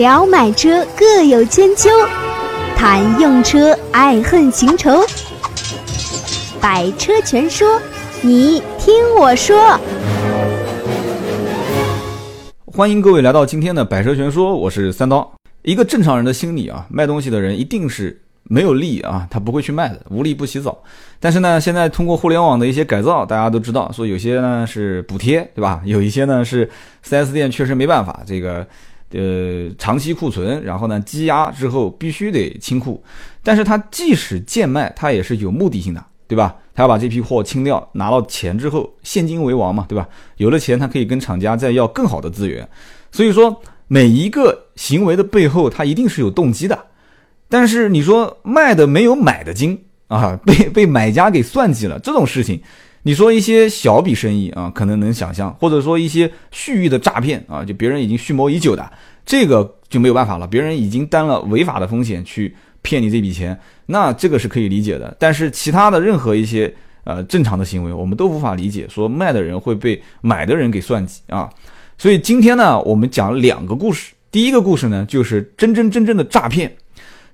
聊买车各有千秋，谈用车爱恨情仇。百车全说，你听我说。欢迎各位来到今天的百车全说，我是三刀。一个正常人的心理啊，卖东西的人一定是没有利啊，他不会去卖的，无利不起早。但是呢，现在通过互联网的一些改造，大家都知道，说有些呢是补贴，对吧？有一些呢是 4S 店确实没办法，这个呃长期库存，然后呢积压之后必须得清库。但是它即使贱卖，它也是有目的性的，对吧？他要把这批货清掉，拿到钱之后，现金为王嘛，对吧？有了钱，他可以跟厂家再要更好的资源。所以说，每一个行为的背后，他一定是有动机的。但是你说卖的没有买的精啊，被被买家给算计了这种事情，你说一些小笔生意啊，可能能想象，或者说一些蓄意的诈骗啊，就别人已经蓄谋已久的，这个就没有办法了，别人已经担了违法的风险去骗你这笔钱，那这个是可以理解的。但是其他的任何一些呃正常的行为，我们都无法理解，说卖的人会被买的人给算计啊。所以今天呢，我们讲两个故事。第一个故事呢，就是真真正正的诈骗；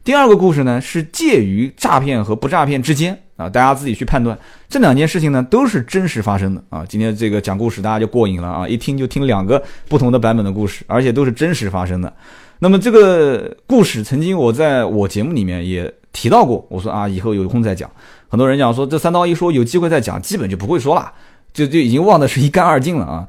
第二个故事呢，是介于诈骗和不诈骗之间啊，大家自己去判断。这两件事情呢，都是真实发生的啊。今天这个讲故事，大家就过瘾了啊，一听就听两个不同的版本的故事，而且都是真实发生的。那么这个故事，曾经我在我节目里面也提到过，我说啊，以后有空再讲。很多人讲说，这三刀一说有机会再讲，基本就不会说了，就就已经忘得是一干二净了啊。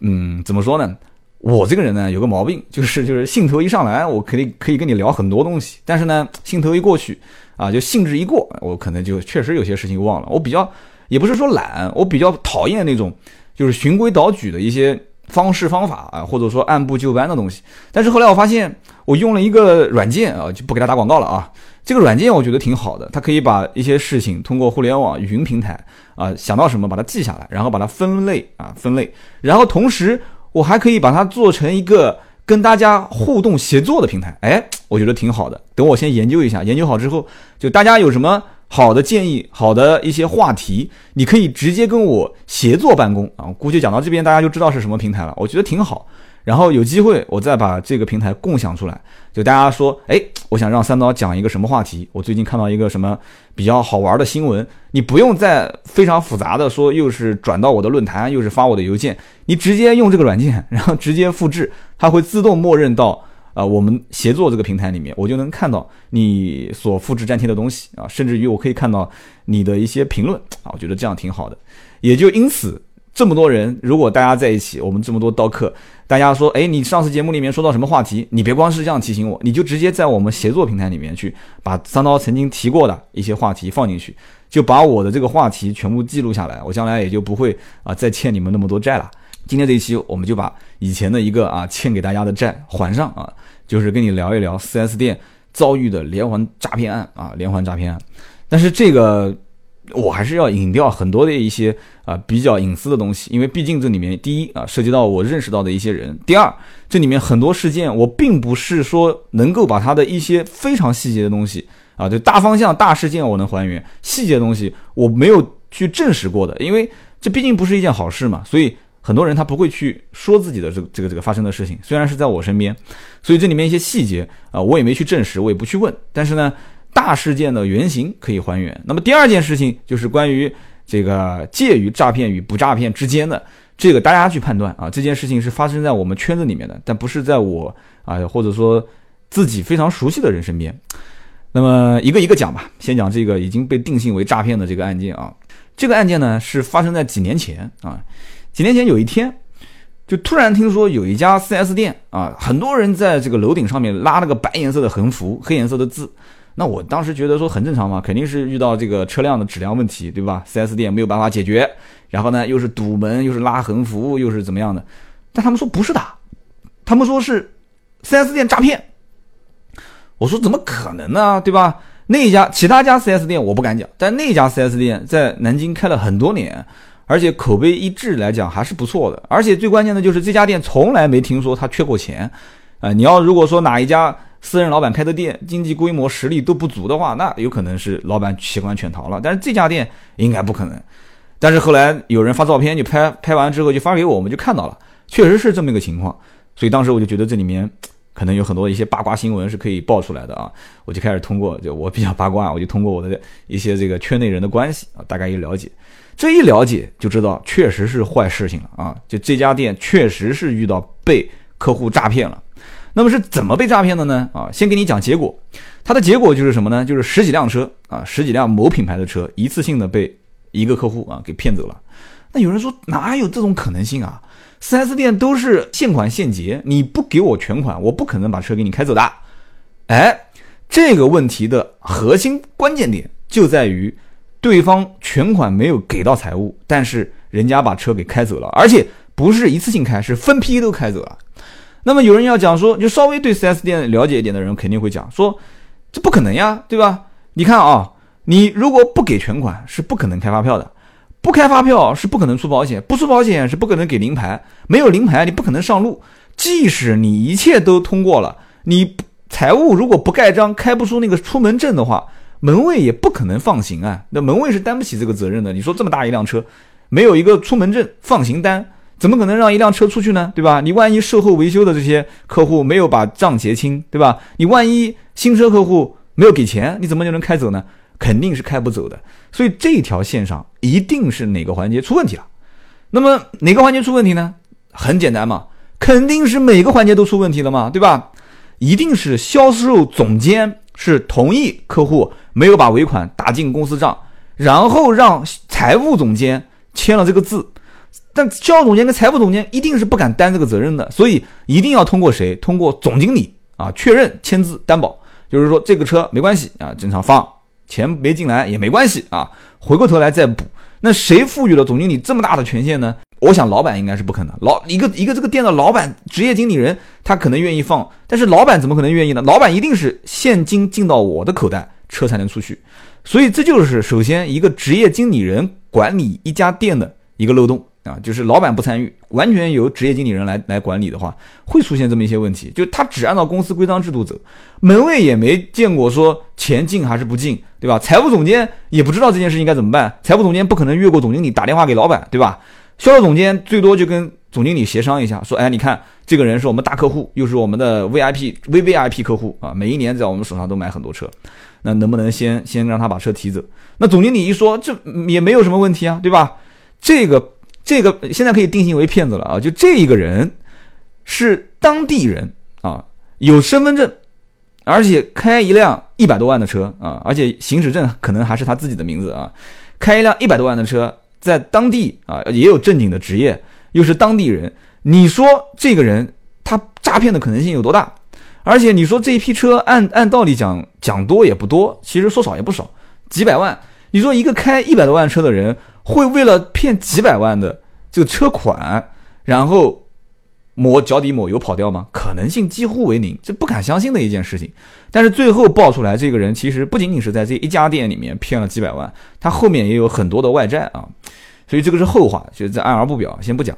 嗯，怎么说呢？我这个人呢，有个毛病，就是就是兴头一上来，我肯定可以跟你聊很多东西。但是呢，兴头一过去，啊，就兴致一过，我可能就确实有些事情忘了。我比较也不是说懒，我比较讨厌那种就是循规蹈矩的一些方式方法啊，或者说按部就班的东西。但是后来我发现，我用了一个软件啊，就不给他打广告了啊。这个软件我觉得挺好的，它可以把一些事情通过互联网云平台啊，想到什么把它记下来，然后把它分类啊分类，然后同时我还可以把它做成一个跟大家互动协作的平台。哎，我觉得挺好的。等我先研究一下，研究好之后，就大家有什么好的建议、好的一些话题，你可以直接跟我协作办公啊。估计讲到这边，大家就知道是什么平台了。我觉得挺好。然后有机会，我再把这个平台共享出来。就大家说，哎，我想让三刀讲一个什么话题？我最近看到一个什么比较好玩的新闻，你不用再非常复杂的说，又是转到我的论坛，又是发我的邮件，你直接用这个软件，然后直接复制，它会自动默认到啊我们协作这个平台里面，我就能看到你所复制粘贴的东西啊，甚至于我可以看到你的一些评论啊，我觉得这样挺好的。也就因此。这么多人，如果大家在一起，我们这么多刀客，大家说，哎，你上次节目里面说到什么话题？你别光是这样提醒我，你就直接在我们协作平台里面去把三刀曾经提过的一些话题放进去，就把我的这个话题全部记录下来，我将来也就不会啊再欠你们那么多债了。今天这一期，我们就把以前的一个啊欠给大家的债还上啊，就是跟你聊一聊 4S 店遭遇的连环诈骗案啊，连环诈骗案。但是这个。我还是要隐掉很多的一些啊比较隐私的东西，因为毕竟这里面第一啊涉及到我认识到的一些人，第二这里面很多事件我并不是说能够把它的一些非常细节的东西啊，就大方向大事件我能还原，细节的东西我没有去证实过的，因为这毕竟不是一件好事嘛，所以很多人他不会去说自己的这个这个这个发生的事情，虽然是在我身边，所以这里面一些细节啊我也没去证实，我也不去问，但是呢。大事件的原型可以还原。那么第二件事情就是关于这个介于诈骗与不诈骗之间的这个，大家去判断啊。这件事情是发生在我们圈子里面的，但不是在我啊或者说自己非常熟悉的人身边。那么一个一个讲吧，先讲这个已经被定性为诈骗的这个案件啊。这个案件呢是发生在几年前啊。几年前有一天，就突然听说有一家 4S 店啊，很多人在这个楼顶上面拉了个白颜色的横幅，黑颜色的字。那我当时觉得说很正常嘛，肯定是遇到这个车辆的质量问题，对吧？4S 店没有办法解决，然后呢又是堵门，又是拉横幅，又是怎么样的？但他们说不是的，他们说是 4S 店诈骗。我说怎么可能呢，对吧？那家其他家 4S 店我不敢讲，但那家 4S 店在南京开了很多年，而且口碑一致来讲还是不错的。而且最关键的就是这家店从来没听说他缺过钱，啊，你要如果说哪一家。私人老板开的店，经济规模实力都不足的话，那有可能是老板弃官潜逃了。但是这家店应该不可能。但是后来有人发照片，就拍拍完之后就发给我，我们就看到了，确实是这么一个情况。所以当时我就觉得这里面可能有很多一些八卦新闻是可以爆出来的啊。我就开始通过，就我比较八卦，我就通过我的一些这个圈内人的关系啊，大概一了解，这一了解就知道确实是坏事情了啊。就这家店确实是遇到被客户诈骗了。那么是怎么被诈骗的呢？啊，先给你讲结果，它的结果就是什么呢？就是十几辆车啊，十几辆某品牌的车，一次性的被一个客户啊给骗走了。那有人说哪有这种可能性啊？4S 店都是现款现结，你不给我全款，我不可能把车给你开走的。哎，这个问题的核心关键点就在于，对方全款没有给到财务，但是人家把车给开走了，而且不是一次性开，是分批都开走了。那么有人要讲说，就稍微对 4S 店了解一点的人肯定会讲说，这不可能呀，对吧？你看啊，你如果不给全款，是不可能开发票的；不开发票是不可能出保险；不出保险是不可能给临牌；没有临牌你不可能上路。即使你一切都通过了，你财务如果不盖章，开不出那个出门证的话，门卫也不可能放行啊。那门卫是担不起这个责任的。你说这么大一辆车，没有一个出门证放行单。怎么可能让一辆车出去呢？对吧？你万一售后维修的这些客户没有把账结清，对吧？你万一新车客户没有给钱，你怎么就能开走呢？肯定是开不走的。所以这条线上一定是哪个环节出问题了。那么哪个环节出问题呢？很简单嘛，肯定是每个环节都出问题了嘛，对吧？一定是销售总监是同意客户没有把尾款打进公司账，然后让财务总监签了这个字。但销售总监跟财务总监一定是不敢担这个责任的，所以一定要通过谁？通过总经理啊，确认签字担保，就是说这个车没关系啊，正常放，钱没进来也没关系啊，回过头来再补。那谁赋予了总经理这么大的权限呢？我想老板应该是不可能，老一个一个这个店的老板、职业经理人，他可能愿意放，但是老板怎么可能愿意呢？老板一定是现金进到我的口袋，车才能出去。所以这就是首先一个职业经理人管理一家店的一个漏洞。啊，就是老板不参与，完全由职业经理人来来管理的话，会出现这么一些问题。就他只按照公司规章制度走，门卫也没见过说钱进还是不进，对吧？财务总监也不知道这件事应该怎么办，财务总监不可能越过总经理打电话给老板，对吧？销售总监最多就跟总经理协商一下，说，哎，你看这个人是我们大客户，又是我们的 VIP VVIP 客户啊，每一年在我们手上都买很多车，那能不能先先让他把车提走？那总经理一说，这也没有什么问题啊，对吧？这个。这个现在可以定性为骗子了啊！就这一个人是当地人啊，有身份证，而且开一辆一百多万的车啊，而且行驶证可能还是他自己的名字啊，开一辆一百多万的车，在当地啊也有正经的职业，又是当地人，你说这个人他诈骗的可能性有多大？而且你说这一批车按按道理讲讲多也不多，其实说少也不少，几百万。你说一个开一百多万车的人。会为了骗几百万的这个车款，然后抹脚底抹油跑掉吗？可能性几乎为零，这不敢相信的一件事情。但是最后爆出来，这个人其实不仅仅是在这一家店里面骗了几百万，他后面也有很多的外债啊。所以这个是后话，就是在暗而不表，先不讲。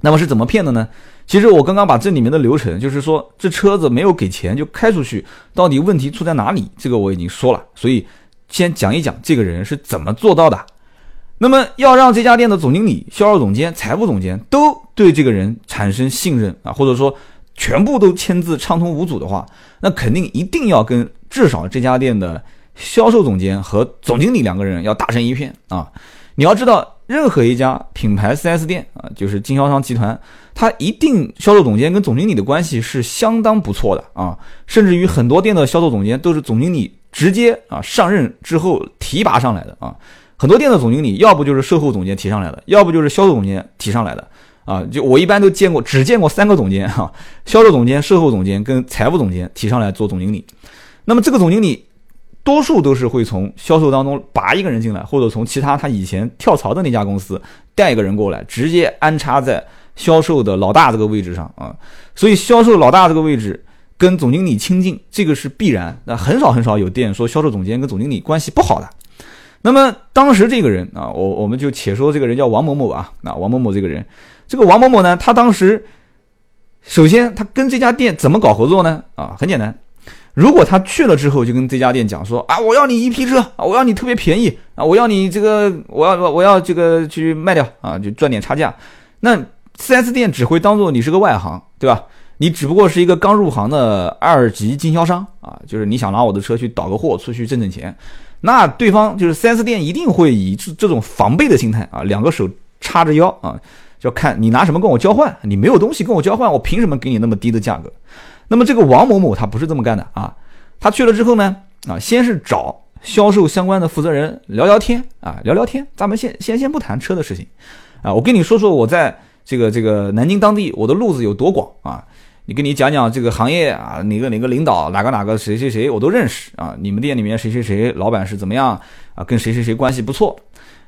那么是怎么骗的呢？其实我刚刚把这里面的流程，就是说这车子没有给钱就开出去，到底问题出在哪里？这个我已经说了，所以先讲一讲这个人是怎么做到的。那么要让这家店的总经理、销售总监、财务总监都对这个人产生信任啊，或者说全部都签字畅通无阻的话，那肯定一定要跟至少这家店的销售总监和总经理两个人要打成一片啊。你要知道，任何一家品牌 4S 店啊，就是经销商集团，它一定销售总监跟总经理的关系是相当不错的啊，甚至于很多店的销售总监都是总经理直接啊上任之后提拔上来的啊。很多店的总经理，要不就是售后总监提上来的，要不就是销售总监提上来的，啊，就我一般都见过，只见过三个总监哈，销售总监、售后总监跟财务总监提上来做总经理。那么这个总经理，多数都是会从销售当中拔一个人进来，或者从其他他以前跳槽的那家公司带一个人过来，直接安插在销售的老大这个位置上啊。所以销售老大这个位置跟总经理亲近，这个是必然。那很少很少有店说销售总监跟总经理关系不好的。那么当时这个人啊，我我们就且说这个人叫王某某啊，那王某某这个人，这个王某某呢，他当时首先他跟这家店怎么搞合作呢？啊，很简单，如果他去了之后就跟这家店讲说啊，我要你一批车啊，我要你特别便宜啊，我要你这个我要我要这个去卖掉啊，就赚点差价，那 4S 店只会当做你是个外行，对吧？你只不过是一个刚入行的二级经销商啊，就是你想拿我的车去倒个货出去挣挣钱，那对方就是 4S 店一定会以这这种防备的心态啊，两个手叉着腰啊，就看你拿什么跟我交换，你没有东西跟我交换，我凭什么给你那么低的价格？那么这个王某某他不是这么干的啊，他去了之后呢，啊，先是找销售相关的负责人聊聊天啊，聊聊天，咱们先先先不谈车的事情，啊，我跟你说说我在这个这个南京当地我的路子有多广啊。你跟你讲讲这个行业啊，哪个哪个领导，哪个哪个谁谁谁，我都认识啊。你们店里面谁谁谁老板是怎么样啊？跟谁谁谁关系不错。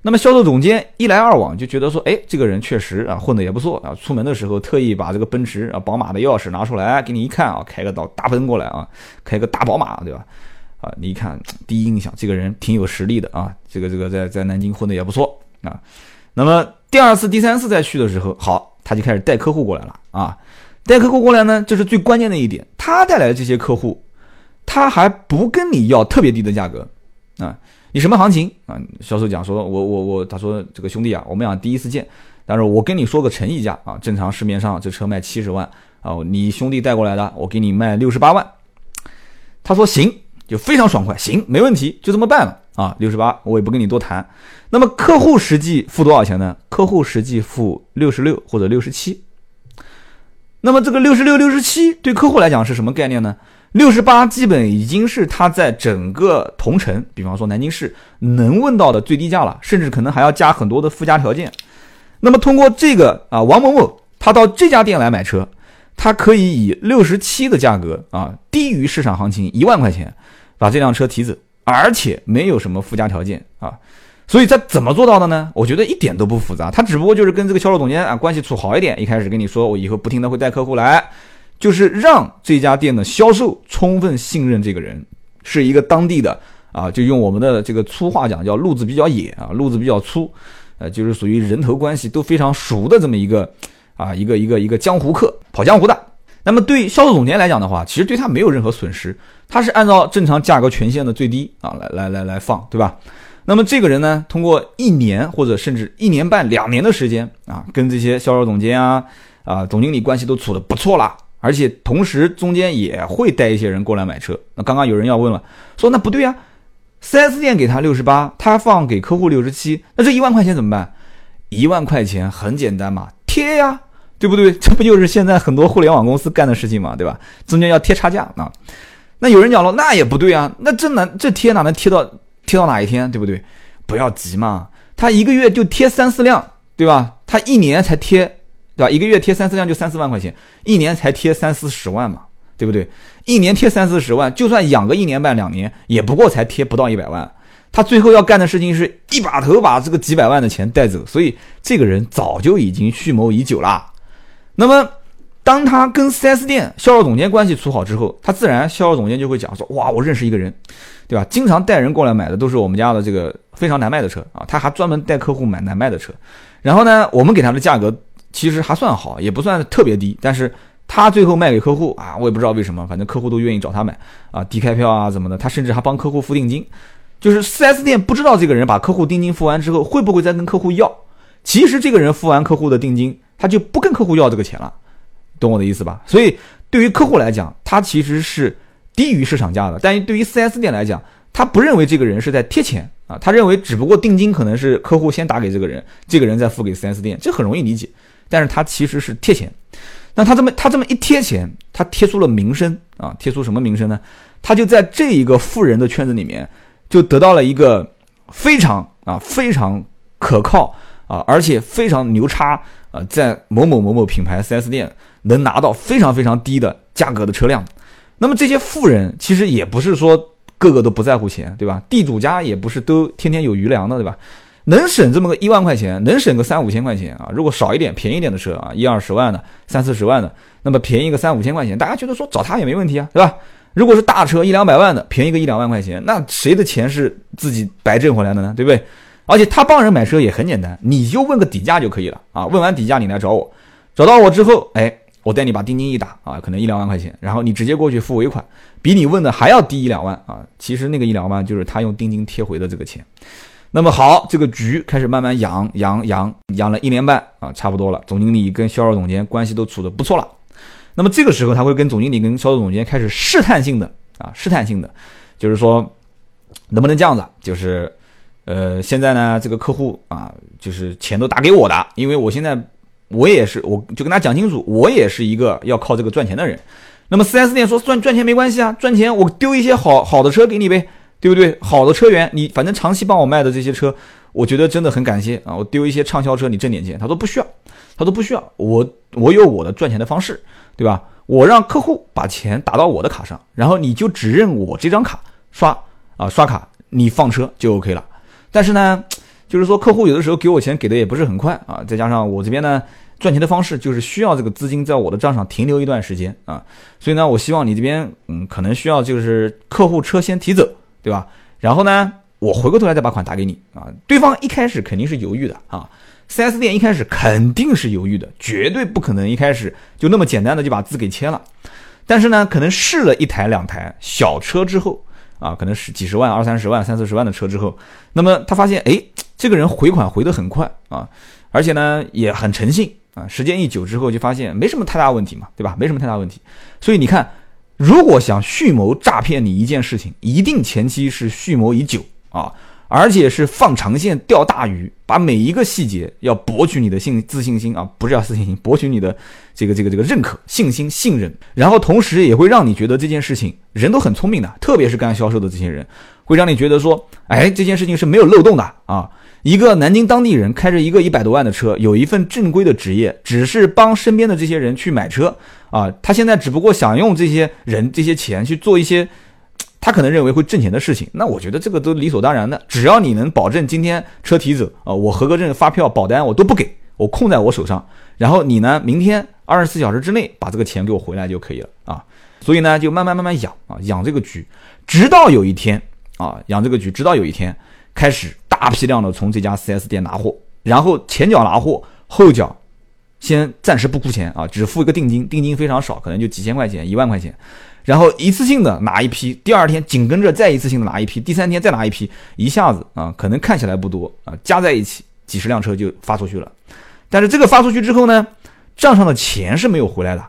那么销售总监一来二往就觉得说，哎，这个人确实啊混得也不错啊。出门的时候特意把这个奔驰啊、宝马的钥匙拿出来给你一看啊，开个大大奔过来啊，开个大宝马，对吧？啊，你一看第一印象，这个人挺有实力的啊。这个这个在在南京混得也不错啊。那么第二次、第三次再去的时候，好，他就开始带客户过来了啊。带客户过来呢，这是最关键的一点。他带来的这些客户，他还不跟你要特别低的价格啊？你什么行情啊？销售讲说，我我我，他说这个兄弟啊，我们俩第一次见，但是我跟你说个诚意价啊，正常市面上这车卖七十万啊，你兄弟带过来的，我给你卖六十八万。他说行，就非常爽快，行，没问题，就这么办了啊，六十八，我也不跟你多谈。那么客户实际付多少钱呢？客户实际付六十六或者六十七。那么这个六十六、六十七对客户来讲是什么概念呢？六十八基本已经是他在整个同城，比方说南京市能问到的最低价了，甚至可能还要加很多的附加条件。那么通过这个啊，王某某他到这家店来买车，他可以以六十七的价格啊，低于市场行情一万块钱，把这辆车提走，而且没有什么附加条件啊。所以他怎么做到的呢？我觉得一点都不复杂，他只不过就是跟这个销售总监啊关系处好一点，一开始跟你说我以后不停的会带客户来，就是让这家店的销售充分信任这个人，是一个当地的啊，就用我们的这个粗话讲叫路子比较野啊，路子比较粗，呃，就是属于人头关系都非常熟的这么一个啊一个一个一个江湖客跑江湖的。那么对销售总监来讲的话，其实对他没有任何损失，他是按照正常价格权限的最低啊来来来来放，对吧？那么这个人呢，通过一年或者甚至一年半、两年的时间啊，跟这些销售总监啊、啊总经理关系都处的不错了，而且同时中间也会带一些人过来买车。那刚刚有人要问了，说那不对啊，4S 店给他六十八，他放给客户六十七，那这一万块钱怎么办？一万块钱很简单嘛，贴呀，对不对？这不就是现在很多互联网公司干的事情嘛，对吧？中间要贴差价啊。那有人讲了，那也不对啊，那这能这贴哪能贴到？贴到哪一天，对不对？不要急嘛，他一个月就贴三四辆，对吧？他一年才贴，对吧？一个月贴三四辆就三四万块钱，一年才贴三四十万嘛，对不对？一年贴三四十万，就算养个一年半两年，也不过才贴不到一百万。他最后要干的事情是一把头把这个几百万的钱带走，所以这个人早就已经蓄谋已久啦。那么。当他跟 4S 店销售总监关系处好之后，他自然销售总监就会讲说：“哇，我认识一个人，对吧？经常带人过来买的都是我们家的这个非常难卖的车啊。他还专门带客户买难卖的车。然后呢，我们给他的价格其实还算好，也不算特别低。但是他最后卖给客户啊，我也不知道为什么，反正客户都愿意找他买啊，低开票啊怎么的。他甚至还帮客户付定金，就是 4S 店不知道这个人把客户定金付完之后会不会再跟客户要。其实这个人付完客户的定金，他就不跟客户要这个钱了。”懂我的意思吧？所以对于客户来讲，他其实是低于市场价的；但对于 4S 店来讲，他不认为这个人是在贴钱啊，他认为只不过定金可能是客户先打给这个人，这个人再付给 4S 店，这很容易理解。但是他其实是贴钱。那他这么他这么一贴钱，他贴出了名声啊，贴出什么名声呢？他就在这一个富人的圈子里面，就得到了一个非常啊非常可靠啊，而且非常牛叉啊，在某某某某品牌 4S 店。能拿到非常非常低的价格的车辆，那么这些富人其实也不是说个个都不在乎钱，对吧？地主家也不是都天天有余粮的，对吧？能省这么个一万块钱，能省个三五千块钱啊！如果少一点、便宜点的车啊，一二十万的、三四十万的，那么便宜个三五千块钱，大家觉得说找他也没问题啊，对吧？如果是大车一两百万的，便宜个一两万块钱，那谁的钱是自己白挣回来的呢？对不对？而且他帮人买车也很简单，你就问个底价就可以了啊！问完底价你来找我，找到我之后，哎。我带你把定金一打啊，可能一两万块钱，然后你直接过去付尾款，比你问的还要低一两万啊。其实那个一两万就是他用定金贴回的这个钱。那么好，这个局开始慢慢养养养养了一年半啊，差不多了。总经理跟销售总监关系都处的不错了。那么这个时候他会跟总经理跟销售总监开始试探性的啊，试探性的，就是说能不能这样子，就是呃现在呢这个客户啊，就是钱都打给我的，因为我现在我也是，我就跟他讲清楚，我也是一个要靠这个赚钱的人。那么 4S 店说赚赚钱没关系啊，赚钱我丢一些好好的车给你呗，对不对？好的车源，你反正长期帮我卖的这些车，我觉得真的很感谢啊，我丢一些畅销车，你挣点钱。他说不需要，他说不需要，我我有我的赚钱的方式，对吧？我让客户把钱打到我的卡上，然后你就只认我这张卡刷啊，刷卡你放车就 OK 了。但是呢，就是说客户有的时候给我钱给的也不是很快啊，再加上我这边呢。赚钱的方式就是需要这个资金在我的账上停留一段时间啊，所以呢，我希望你这边嗯，可能需要就是客户车先提走，对吧？然后呢，我回过头来再把款打给你啊。对方一开始肯定是犹豫的啊，4S 店一开始肯定是犹豫的，绝对不可能一开始就那么简单的就把字给签了。但是呢，可能试了一台两台小车之后啊，可能是几十万、二三十万、三四十万的车之后，那么他发现哎，这个人回款回得很快啊，而且呢也很诚信。啊，时间一久之后就发现没什么太大问题嘛，对吧？没什么太大问题，所以你看，如果想蓄谋诈骗你一件事情，一定前期是蓄谋已久啊，而且是放长线钓大鱼，把每一个细节要博取你的信自信心啊，不是要自信心，博取你的这个这个这个认可、信心、信任，然后同时也会让你觉得这件事情人都很聪明的，特别是干销售的这些人，会让你觉得说，哎，这件事情是没有漏洞的啊。一个南京当地人开着一个一百多万的车，有一份正规的职业，只是帮身边的这些人去买车啊。他现在只不过想用这些人这些钱去做一些他可能认为会挣钱的事情。那我觉得这个都理所当然的，只要你能保证今天车提走啊，我合格证、发票、保单我都不给我控在我手上，然后你呢，明天二十四小时之内把这个钱给我回来就可以了啊。所以呢，就慢慢慢慢养啊，养这个局，直到有一天啊，养这个局，直到有一天。开始大批量的从这家 4S 店拿货，然后前脚拿货，后脚先暂时不付钱啊，只付一个定金，定金非常少，可能就几千块钱、一万块钱，然后一次性的拿一批，第二天紧跟着再一次性的拿一批，第三天再拿一批，一下子啊，可能看起来不多啊，加在一起几十辆车就发出去了。但是这个发出去之后呢，账上的钱是没有回来的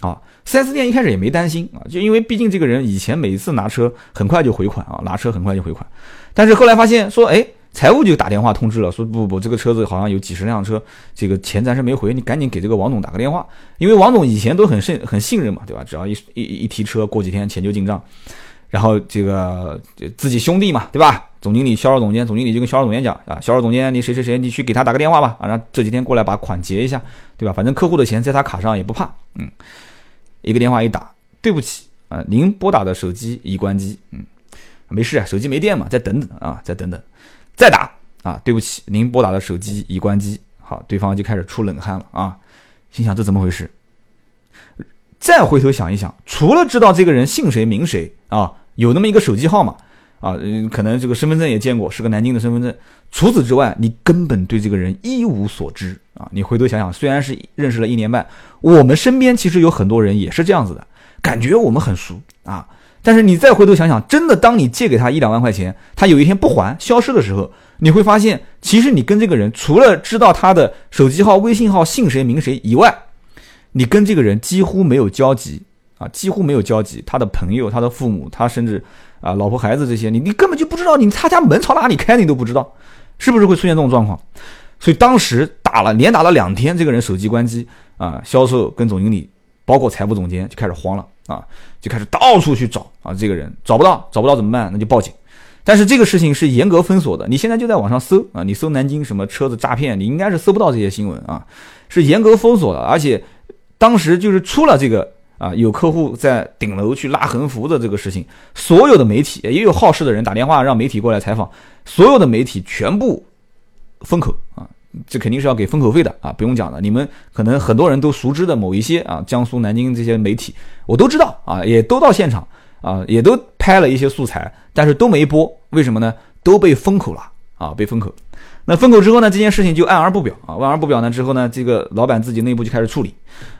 啊。4S 店一开始也没担心啊，就因为毕竟这个人以前每一次拿车很快就回款啊，拿车很快就回款。但是后来发现说，哎，财务就打电话通知了，说不不不，这个车子好像有几十辆车，这个钱暂时没回，你赶紧给这个王总打个电话，因为王总以前都很信很信任嘛，对吧？只要一一一提车，过几天钱就进账，然后这个自己兄弟嘛，对吧？总经理、销售总监，总经理就跟销售总监讲啊，销售总监你谁谁谁，你去给他打个电话吧，啊，让这几天过来把款结一下，对吧？反正客户的钱在他卡上也不怕，嗯，一个电话一打，对不起啊，您拨打的手机已关机，嗯。没事啊，手机没电嘛，再等等啊，再等等，再打啊！对不起，您拨打的手机已关机。好，对方就开始出冷汗了啊，心想这怎么回事？再回头想一想，除了知道这个人姓谁名谁啊，有那么一个手机号码啊，可能这个身份证也见过，是个南京的身份证。除此之外，你根本对这个人一无所知啊！你回头想想，虽然是认识了一年半，我们身边其实有很多人也是这样子的，感觉我们很熟啊。但是你再回头想想，真的，当你借给他一两万块钱，他有一天不还消失的时候，你会发现，其实你跟这个人除了知道他的手机号、微信号、姓谁名谁以外，你跟这个人几乎没有交集啊，几乎没有交集。他的朋友、他的父母、他甚至啊老婆孩子这些，你你根本就不知道，你他家门朝哪里开你都不知道，是不是会出现这种状况？所以当时打了连打了两天，这个人手机关机啊，销售跟总经理，包括财务总监就开始慌了。啊，就开始到处去找啊，这个人找不到，找不到怎么办？那就报警。但是这个事情是严格封锁的，你现在就在网上搜啊，你搜南京什么车子诈骗，你应该是搜不到这些新闻啊，是严格封锁的。而且当时就是出了这个啊，有客户在顶楼去拉横幅的这个事情，所有的媒体也有好事的人打电话让媒体过来采访，所有的媒体全部封口啊。这肯定是要给封口费的啊，不用讲了。你们可能很多人都熟知的某一些啊，江苏南京这些媒体，我都知道啊，也都到现场啊，也都拍了一些素材，但是都没播。为什么呢？都被封口了啊，被封口。那封口之后呢，这件事情就按而不表啊，按而不表呢之后呢，这个老板自己内部就开始处理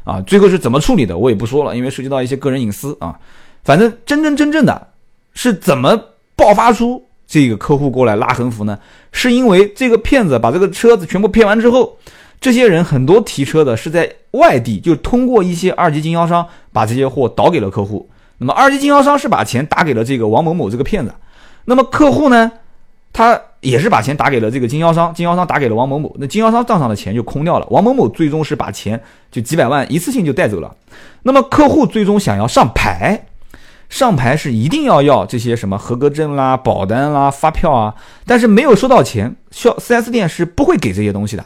啊，最后是怎么处理的，我也不说了，因为涉及到一些个人隐私啊。反正真真正正的是怎么爆发出。这个客户过来拉横幅呢，是因为这个骗子把这个车子全部骗完之后，这些人很多提车的是在外地，就通过一些二级经销商把这些货倒给了客户。那么二级经销商是把钱打给了这个王某某这个骗子，那么客户呢，他也是把钱打给了这个经销商，经销商打给了王某某，那经销商账上的钱就空掉了。王某某最终是把钱就几百万一次性就带走了。那么客户最终想要上牌，上牌是一定要要这些什么合格证啦、保单啦、发票啊，但是没有收到钱，销 4S 店是不会给这些东西的。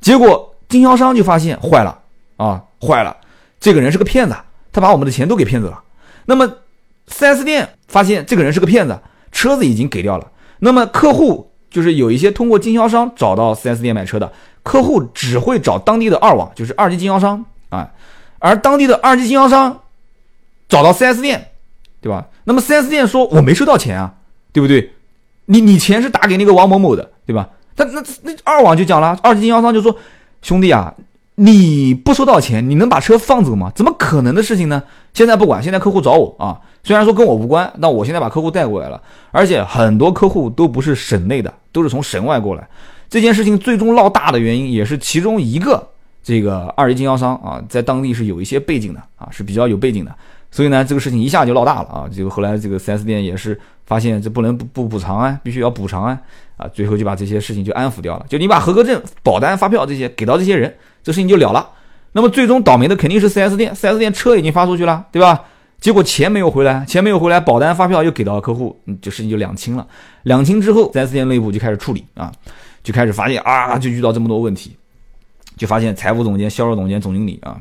结果经销商就发现坏了啊，坏了，这个人是个骗子，他把我们的钱都给骗走了。那么，4S 店发现这个人是个骗子，车子已经给掉了。那么客户就是有一些通过经销商找到 4S 店买车的客户，只会找当地的二网，就是二级经销商啊。而当地的二级经销商找到 4S 店，对吧？那么 4S 店说我没收到钱啊，对不对？你你钱是打给那个王某某的，对吧？他那那二网就讲了，二级经销商就说：“兄弟啊，你不收到钱，你能把车放走吗？怎么可能的事情呢？现在不管，现在客户找我啊，虽然说跟我无关，那我现在把客户带过来了，而且很多客户都不是省内的，都是从省外过来。这件事情最终闹大的原因，也是其中一个这个二级经销商啊，在当地是有一些背景的啊，是比较有背景的。所以呢，这个事情一下就闹大了啊！结果后来这个 4S 店也是发现这不能不不补偿啊，必须要补偿啊！啊，最后就把这些事情就安抚掉了。就你把合格证、保单、发票这些给到这些人，这事情就了了。那么最终倒霉的肯定是 4S 店，4S 店车已经发出去了，对吧？结果钱没有回来，钱没有回来，保单、发票又给到客户，这事情就两清了。两清之后，4S 店内部就开始处理啊，就开始发现啊，就遇到这么多问题，就发现财务总监、销售总监、总经理啊。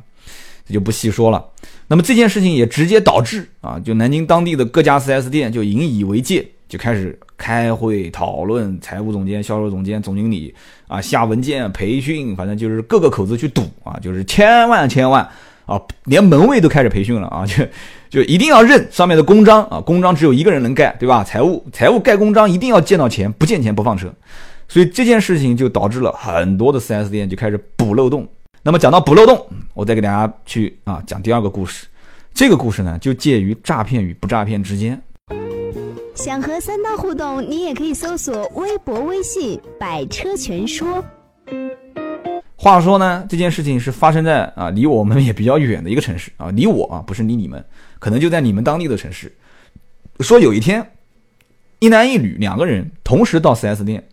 这就不细说了。那么这件事情也直接导致啊，就南京当地的各家 4S 店就引以为戒，就开始开会讨论，财务总监、销售总监、总经理啊下文件培训，反正就是各个口子去赌啊，就是千万千万啊，连门卫都开始培训了啊，就就一定要认上面的公章啊，公章只有一个人能盖，对吧？财务财务盖公章一定要见到钱，不见钱不放车。所以这件事情就导致了很多的 4S 店就开始补漏洞。那么讲到补漏洞，我再给大家去啊讲第二个故事。这个故事呢，就介于诈骗与不诈骗之间。想和三刀互动，你也可以搜索微博、微信“百车全说”。话说呢，这件事情是发生在啊离我们也比较远的一个城市啊，离我啊不是离你们，可能就在你们当地的城市。说有一天，一男一女两个人同时到 4S 店，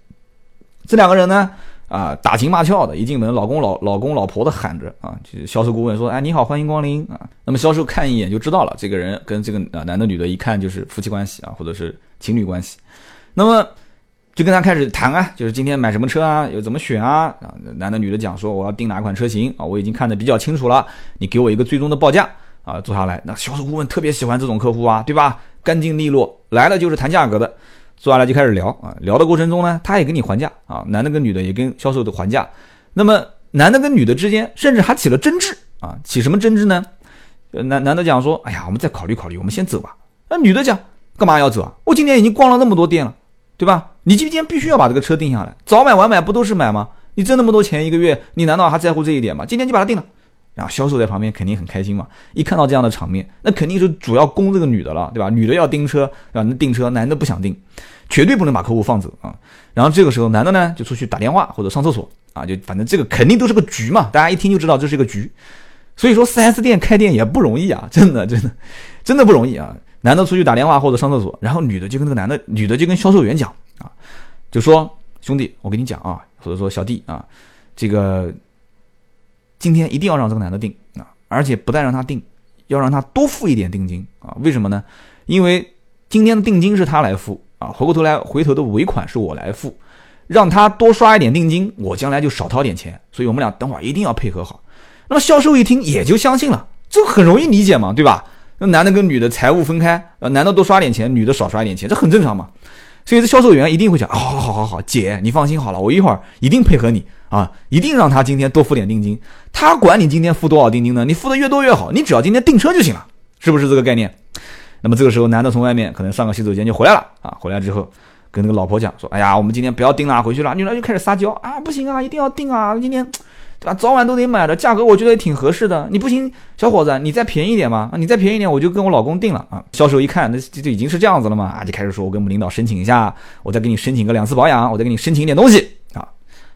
这两个人呢。啊，打情骂俏的，一进门，老公老老公老婆的喊着啊，就是销售顾问说，哎，你好，欢迎光临啊。那么销售看一眼就知道了，这个人跟这个啊男的女的，一看就是夫妻关系啊，或者是情侣关系。那么就跟他开始谈啊，就是今天买什么车啊，又怎么选啊？啊，男的女的讲说，我要订哪款车型啊，我已经看得比较清楚了，你给我一个最终的报价啊，坐下来。那销售顾问特别喜欢这种客户啊，对吧？干净利落，来了就是谈价格的。坐下来就开始聊啊，聊的过程中呢，他也跟你还价啊，男的跟女的也跟销售的还价。那么男的跟女的之间甚至还起了争执啊，起什么争执呢？男男的讲说，哎呀，我们再考虑考虑，我们先走吧。那女的讲，干嘛要走啊？我今天已经逛了那么多店了，对吧？你今天必须要把这个车定下来，早买晚买不都是买吗？你挣那么多钱一个月，你难道还在乎这一点吗？今天就把它定了。然后销售在旁边肯定很开心嘛，一看到这样的场面，那肯定是主要攻这个女的了，对吧？女的要订车，对吧？那订车，男的不想订，绝对不能把客户放走啊。然后这个时候，男的呢就出去打电话或者上厕所啊，就反正这个肯定都是个局嘛，大家一听就知道这是一个局。所以说，4S 店开店也不容易啊，真的真的真的不容易啊。男的出去打电话或者上厕所，然后女的就跟那个男的，女的就跟销售员讲啊，就说兄弟，我跟你讲啊，或者说小弟啊，这个。今天一定要让这个男的定啊，而且不但让他定，要让他多付一点定金啊。为什么呢？因为今天的定金是他来付啊，回过头来回头的尾款是我来付，让他多刷一点定金，我将来就少掏点钱。所以我们俩等会儿一定要配合好。那么销售一听也就相信了，这很容易理解嘛，对吧？那男的跟女的财务分开，呃，男的多刷点钱，女的少刷一点钱，这很正常嘛。所以这销售员一定会讲，好好好好好，姐你放心好了，我一会儿一定配合你。啊，一定让他今天多付点定金，他管你今天付多少定金呢？你付的越多越好，你只要今天订车就行了，是不是这个概念？那么这个时候，男的从外面可能上个洗手间就回来了啊，回来之后跟那个老婆讲说：“哎呀，我们今天不要订了，回去了。”女的就开始撒娇啊，不行啊，一定要订啊，今天对吧？早晚都得买的，价格我觉得也挺合适的。你不行，小伙子，你再便宜点嘛，你再便宜点，我就跟我老公订了啊。销售一看，那就已经是这样子了嘛，啊，就开始说：“我跟我们领导申请一下，我再给你申请个两次保养，我再给你申请一点东西。”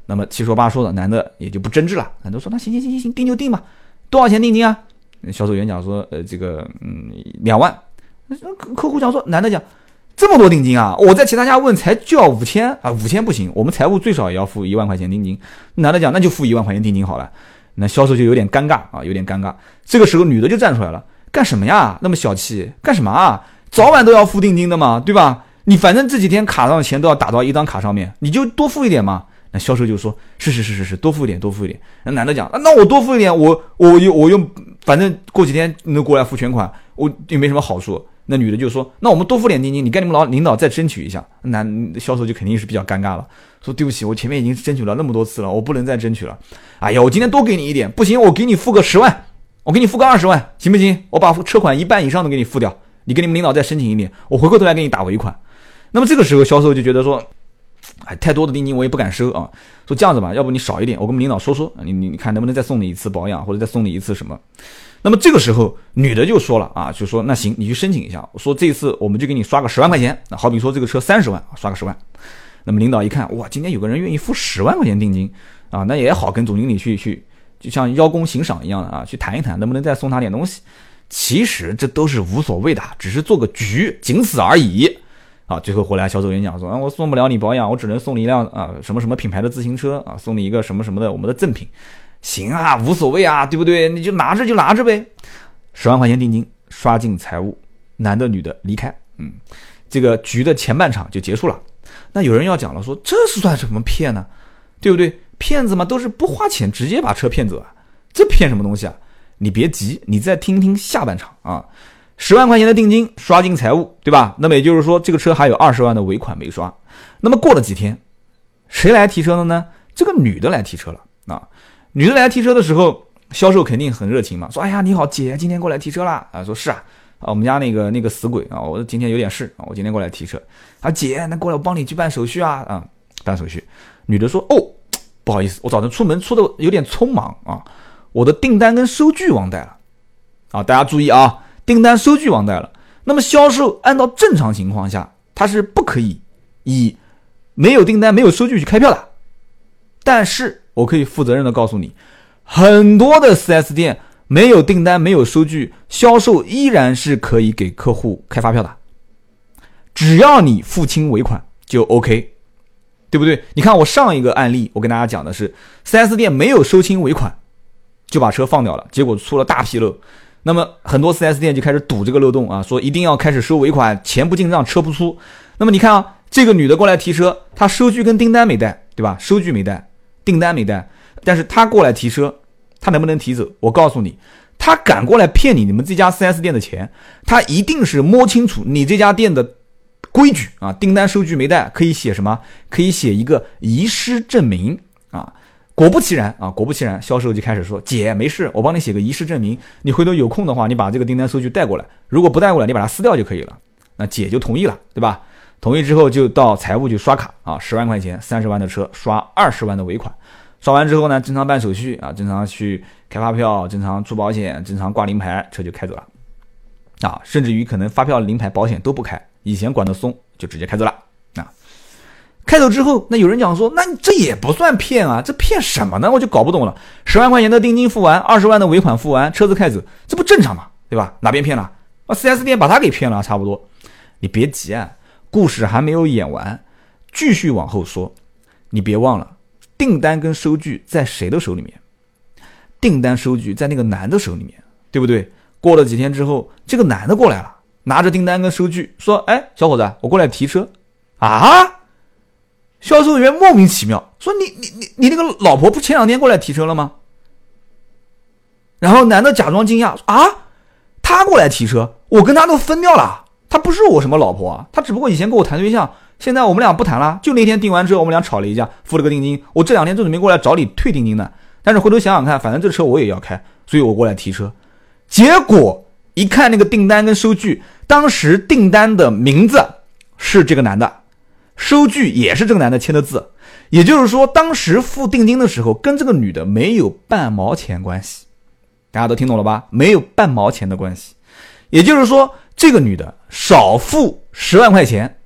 那么七说八说的，男的也就不争执了，男的说那行行行行行，定就定吧，多少钱定金啊？销售员讲说，呃，这个嗯两万。客客户讲说，男的讲这么多定金啊，我在其他家问才就要五千啊，五千不行，我们财务最少也要付一万块钱定金。男的讲那就付一万块钱定金好了，那销售就有点尴尬啊，有点尴尬。这个时候女的就站出来了，干什么呀？那么小气干什么啊？早晚都要付定金的嘛，对吧？你反正这几天卡上的钱都要打到一张卡上面，你就多付一点嘛。那销售就说：“是是是是是，多付一点，多付一点。”那男的讲：“那我多付一点，我我用我用，反正过几天能过来付全款，我又没什么好处。”那女的就说：“那我们多付点定金，你跟你们老领导再争取一下。”男销售就肯定是比较尴尬了，说：“对不起，我前面已经争取了那么多次了，我不能再争取了。哎呀，我今天多给你一点，不行，我给你付个十万，我给你付个二十万，行不行？我把车款一半以上都给你付掉，你跟你们领导再申请一点，我回过头来给你打尾款。”那么这个时候，销售就觉得说。哎，太多的定金我也不敢收啊。说这样子吧，要不你少一点，我跟我们领导说说，你你你看能不能再送你一次保养，或者再送你一次什么？那么这个时候，女的就说了啊，就说那行，你去申请一下。我说这次我们就给你刷个十万块钱。那好比说这个车三十万，刷个十万。那么领导一看，哇，今天有个人愿意付十万块钱定金啊，那也好跟总经理去去，就像邀功行赏一样的啊，去谈一谈，能不能再送他点东西？其实这都是无所谓的，只是做个局，仅此而已。啊，最后回来销售员讲说，啊，我送不了你保养，我只能送你一辆啊什么什么品牌的自行车啊，送你一个什么什么的我们的赠品，行啊，无所谓啊，对不对？你就拿着就拿着呗，十万块钱定金刷进财务，男的女的离开，嗯，这个局的前半场就结束了。那有人要讲了，说这是算什么骗呢？对不对？骗子嘛都是不花钱直接把车骗走啊，这骗什么东西啊？你别急，你再听听下半场啊。十万块钱的定金刷进财务，对吧？那么也就是说，这个车还有二十万的尾款没刷。那么过了几天，谁来提车了呢？这个女的来提车了啊！女的来提车的时候，销售肯定很热情嘛，说：“哎呀，你好，姐，今天过来提车啦。”啊，说是啊，啊，我们家那个那个死鬼啊，我今天有点事啊，我今天过来提车。啊，姐，那过来我帮你去办手续啊，啊，办手续。女的说：“哦，不好意思，我早晨出门出的有点匆忙啊，我的订单跟收据忘带了。”啊，大家注意啊！订单收据忘带了，那么销售按照正常情况下，他是不可以以没有订单、没有收据去开票的。但是我可以负责任的告诉你，很多的 4S 店没有订单、没有收据，销售依然是可以给客户开发票的，只要你付清尾款就 OK，对不对？你看我上一个案例，我跟大家讲的是 4S 店没有收清尾款就把车放掉了，结果出了大纰漏。那么很多 4S 店就开始堵这个漏洞啊，说一定要开始收尾款，钱不进账车不出。那么你看啊，这个女的过来提车，她收据跟订单没带，对吧？收据没带，订单没带，但是她过来提车，她能不能提走？我告诉你，她敢过来骗你，你们这家 4S 店的钱，她一定是摸清楚你这家店的规矩啊。订单收据没带，可以写什么？可以写一个遗失证明啊。果不其然啊，果不其然，销售就开始说：“姐，没事，我帮你写个遗失证明。你回头有空的话，你把这个订单收据带过来。如果不带过来，你把它撕掉就可以了。”那姐就同意了，对吧？同意之后就到财务去刷卡啊，十万块钱，三十万的车刷二十万的尾款。刷完之后呢，正常办手续啊，正常去开发票，正常出保险，正常挂临牌，车就开走了。啊，甚至于可能发票、临牌、保险都不开，以前管得松，就直接开走了。开走之后，那有人讲说，那这也不算骗啊，这骗什么呢？我就搞不懂了。十万块钱的定金付完，二十万的尾款付完，车子开走，这不正常吗？对吧？哪边骗了？啊，4S 店把他给骗了，差不多。你别急啊，故事还没有演完，继续往后说。你别忘了，订单跟收据在谁的手里面？订单收据在那个男的手里面，对不对？过了几天之后，这个男的过来了，拿着订单跟收据，说：“哎，小伙子，我过来提车。”啊？销售员莫名其妙说：“你你你你那个老婆不前两天过来提车了吗？”然后男的假装惊讶啊，他过来提车，我跟他都分掉了，他不是我什么老婆啊，他只不过以前跟我谈对象，现在我们俩不谈了。就那天订完车，我们俩吵了一架，付了个定金。我这两天正准备过来找你退定金呢，但是回头想想看，反正这车我也要开，所以我过来提车。结果一看那个订单跟收据，当时订单的名字是这个男的。收据也是这个男的签的字，也就是说，当时付定金的时候跟这个女的没有半毛钱关系，大家都听懂了吧？没有半毛钱的关系，也就是说，这个女的少付十万块钱，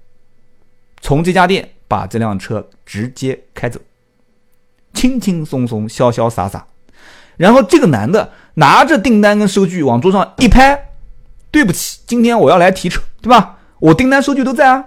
从这家店把这辆车直接开走，轻轻松松、潇潇洒洒。然后这个男的拿着订单跟收据往桌上一拍，对不起，今天我要来提车，对吧？我订单收据都在啊，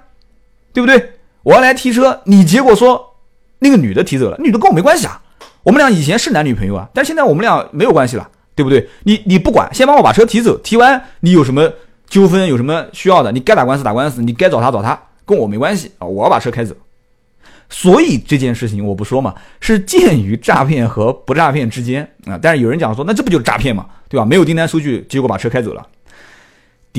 对不对？我要来提车，你结果说那个女的提走了，女的跟我没关系啊。我们俩以前是男女朋友啊，但现在我们俩没有关系了，对不对？你你不管，先帮我把车提走，提完你有什么纠纷，有什么需要的，你该打官司打官司，你该找他找他，跟我没关系啊。我要把车开走。所以这件事情我不说嘛，是介于诈骗和不诈骗之间啊。但是有人讲说，那这不就是诈骗嘛，对吧？没有订单数据，结果把车开走了，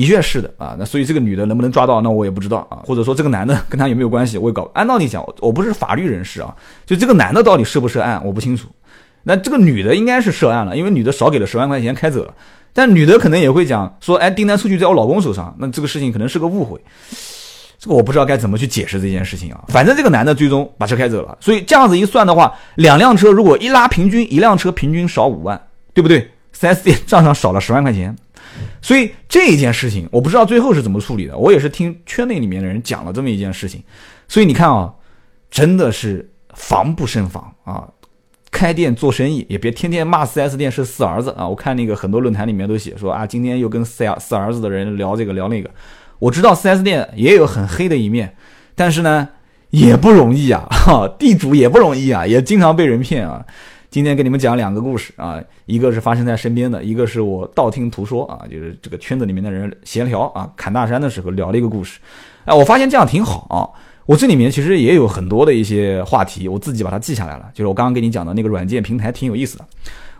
的确是的啊。那所以这个女的能不能抓到，那我也不知道啊。或者说这个男的跟他有没有关系，我也搞。按道理讲，我不是法律人士啊，就这个男的到底涉不涉案，我不清楚。那这个女的应该是涉案了，因为女的少给了十万块钱开走了。但女的可能也会讲说，哎，订单数据在我老公手上，那这个事情可能是个误会。这个我不知道该怎么去解释这件事情啊。反正这个男的最终把车开走了，所以这样子一算的话，两辆车如果一拉平均，一辆车平均少五万，对不对？4S 店账上少了十万块钱。所以这一件事情，我不知道最后是怎么处理的。我也是听圈内里面的人讲了这么一件事情。所以你看啊，真的是防不胜防啊。开店做生意也别天天骂 4S 店是四儿子啊！我看那个很多论坛里面都写说啊，今天又跟四 四儿子的人聊这个聊那个。我知道 4S 店也有很黑的一面，但是呢也不容易啊，哈，地主也不容易啊，也经常被人骗啊。今天跟你们讲两个故事啊，一个是发生在身边的，一个是我道听途说啊，就是这个圈子里面的人闲聊啊，侃大山的时候聊了一个故事。哎，我发现这样挺好啊。我这里面其实也有很多的一些话题，我自己把它记下来了。就是我刚刚跟你讲的那个软件平台挺有意思的。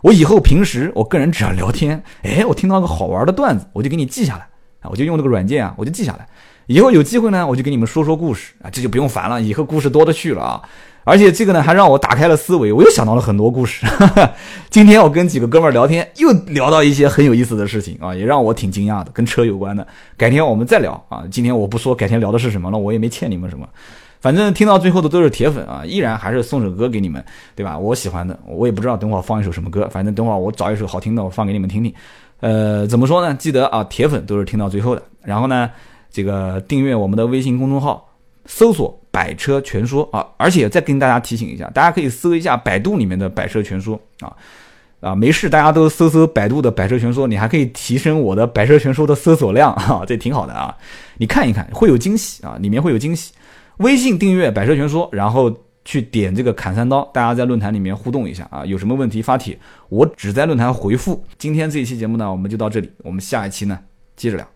我以后平时我个人只要聊天，哎，我听到个好玩的段子，我就给你记下来啊，我就用这个软件啊，我就记下来。以后有机会呢，我就给你们说说故事啊，这就不用烦了，以后故事多的去了啊。而且这个呢，还让我打开了思维，我又想到了很多故事。今天我跟几个哥们儿聊天，又聊到一些很有意思的事情啊，也让我挺惊讶的，跟车有关的。改天我们再聊啊，今天我不说，改天聊的是什么了，我也没欠你们什么。反正听到最后的都是铁粉啊，依然还是送首歌给你们，对吧？我喜欢的，我也不知道等会儿放一首什么歌，反正等会儿我找一首好听的，我放给你们听听。呃，怎么说呢？记得啊，铁粉都是听到最后的。然后呢，这个订阅我们的微信公众号，搜索。百车全说啊，而且再跟大家提醒一下，大家可以搜一下百度里面的百车全说啊啊，没事，大家都搜搜百度的百车全说，你还可以提升我的百车全说的搜索量啊，这挺好的啊，你看一看会有惊喜啊，里面会有惊喜。微信订阅百车全说，然后去点这个砍三刀，大家在论坛里面互动一下啊，有什么问题发帖，我只在论坛回复。今天这一期节目呢，我们就到这里，我们下一期呢接着聊。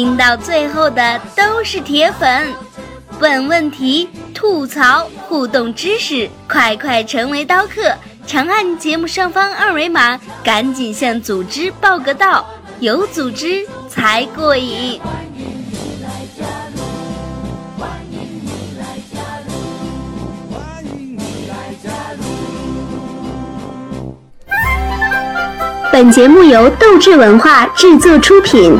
听到最后的都是铁粉，问问题吐槽。互动知识，快快成为刀客！长按节目上方二维码，赶紧向组织报个到，有组织才过瘾。本节目由斗志文化制作出品。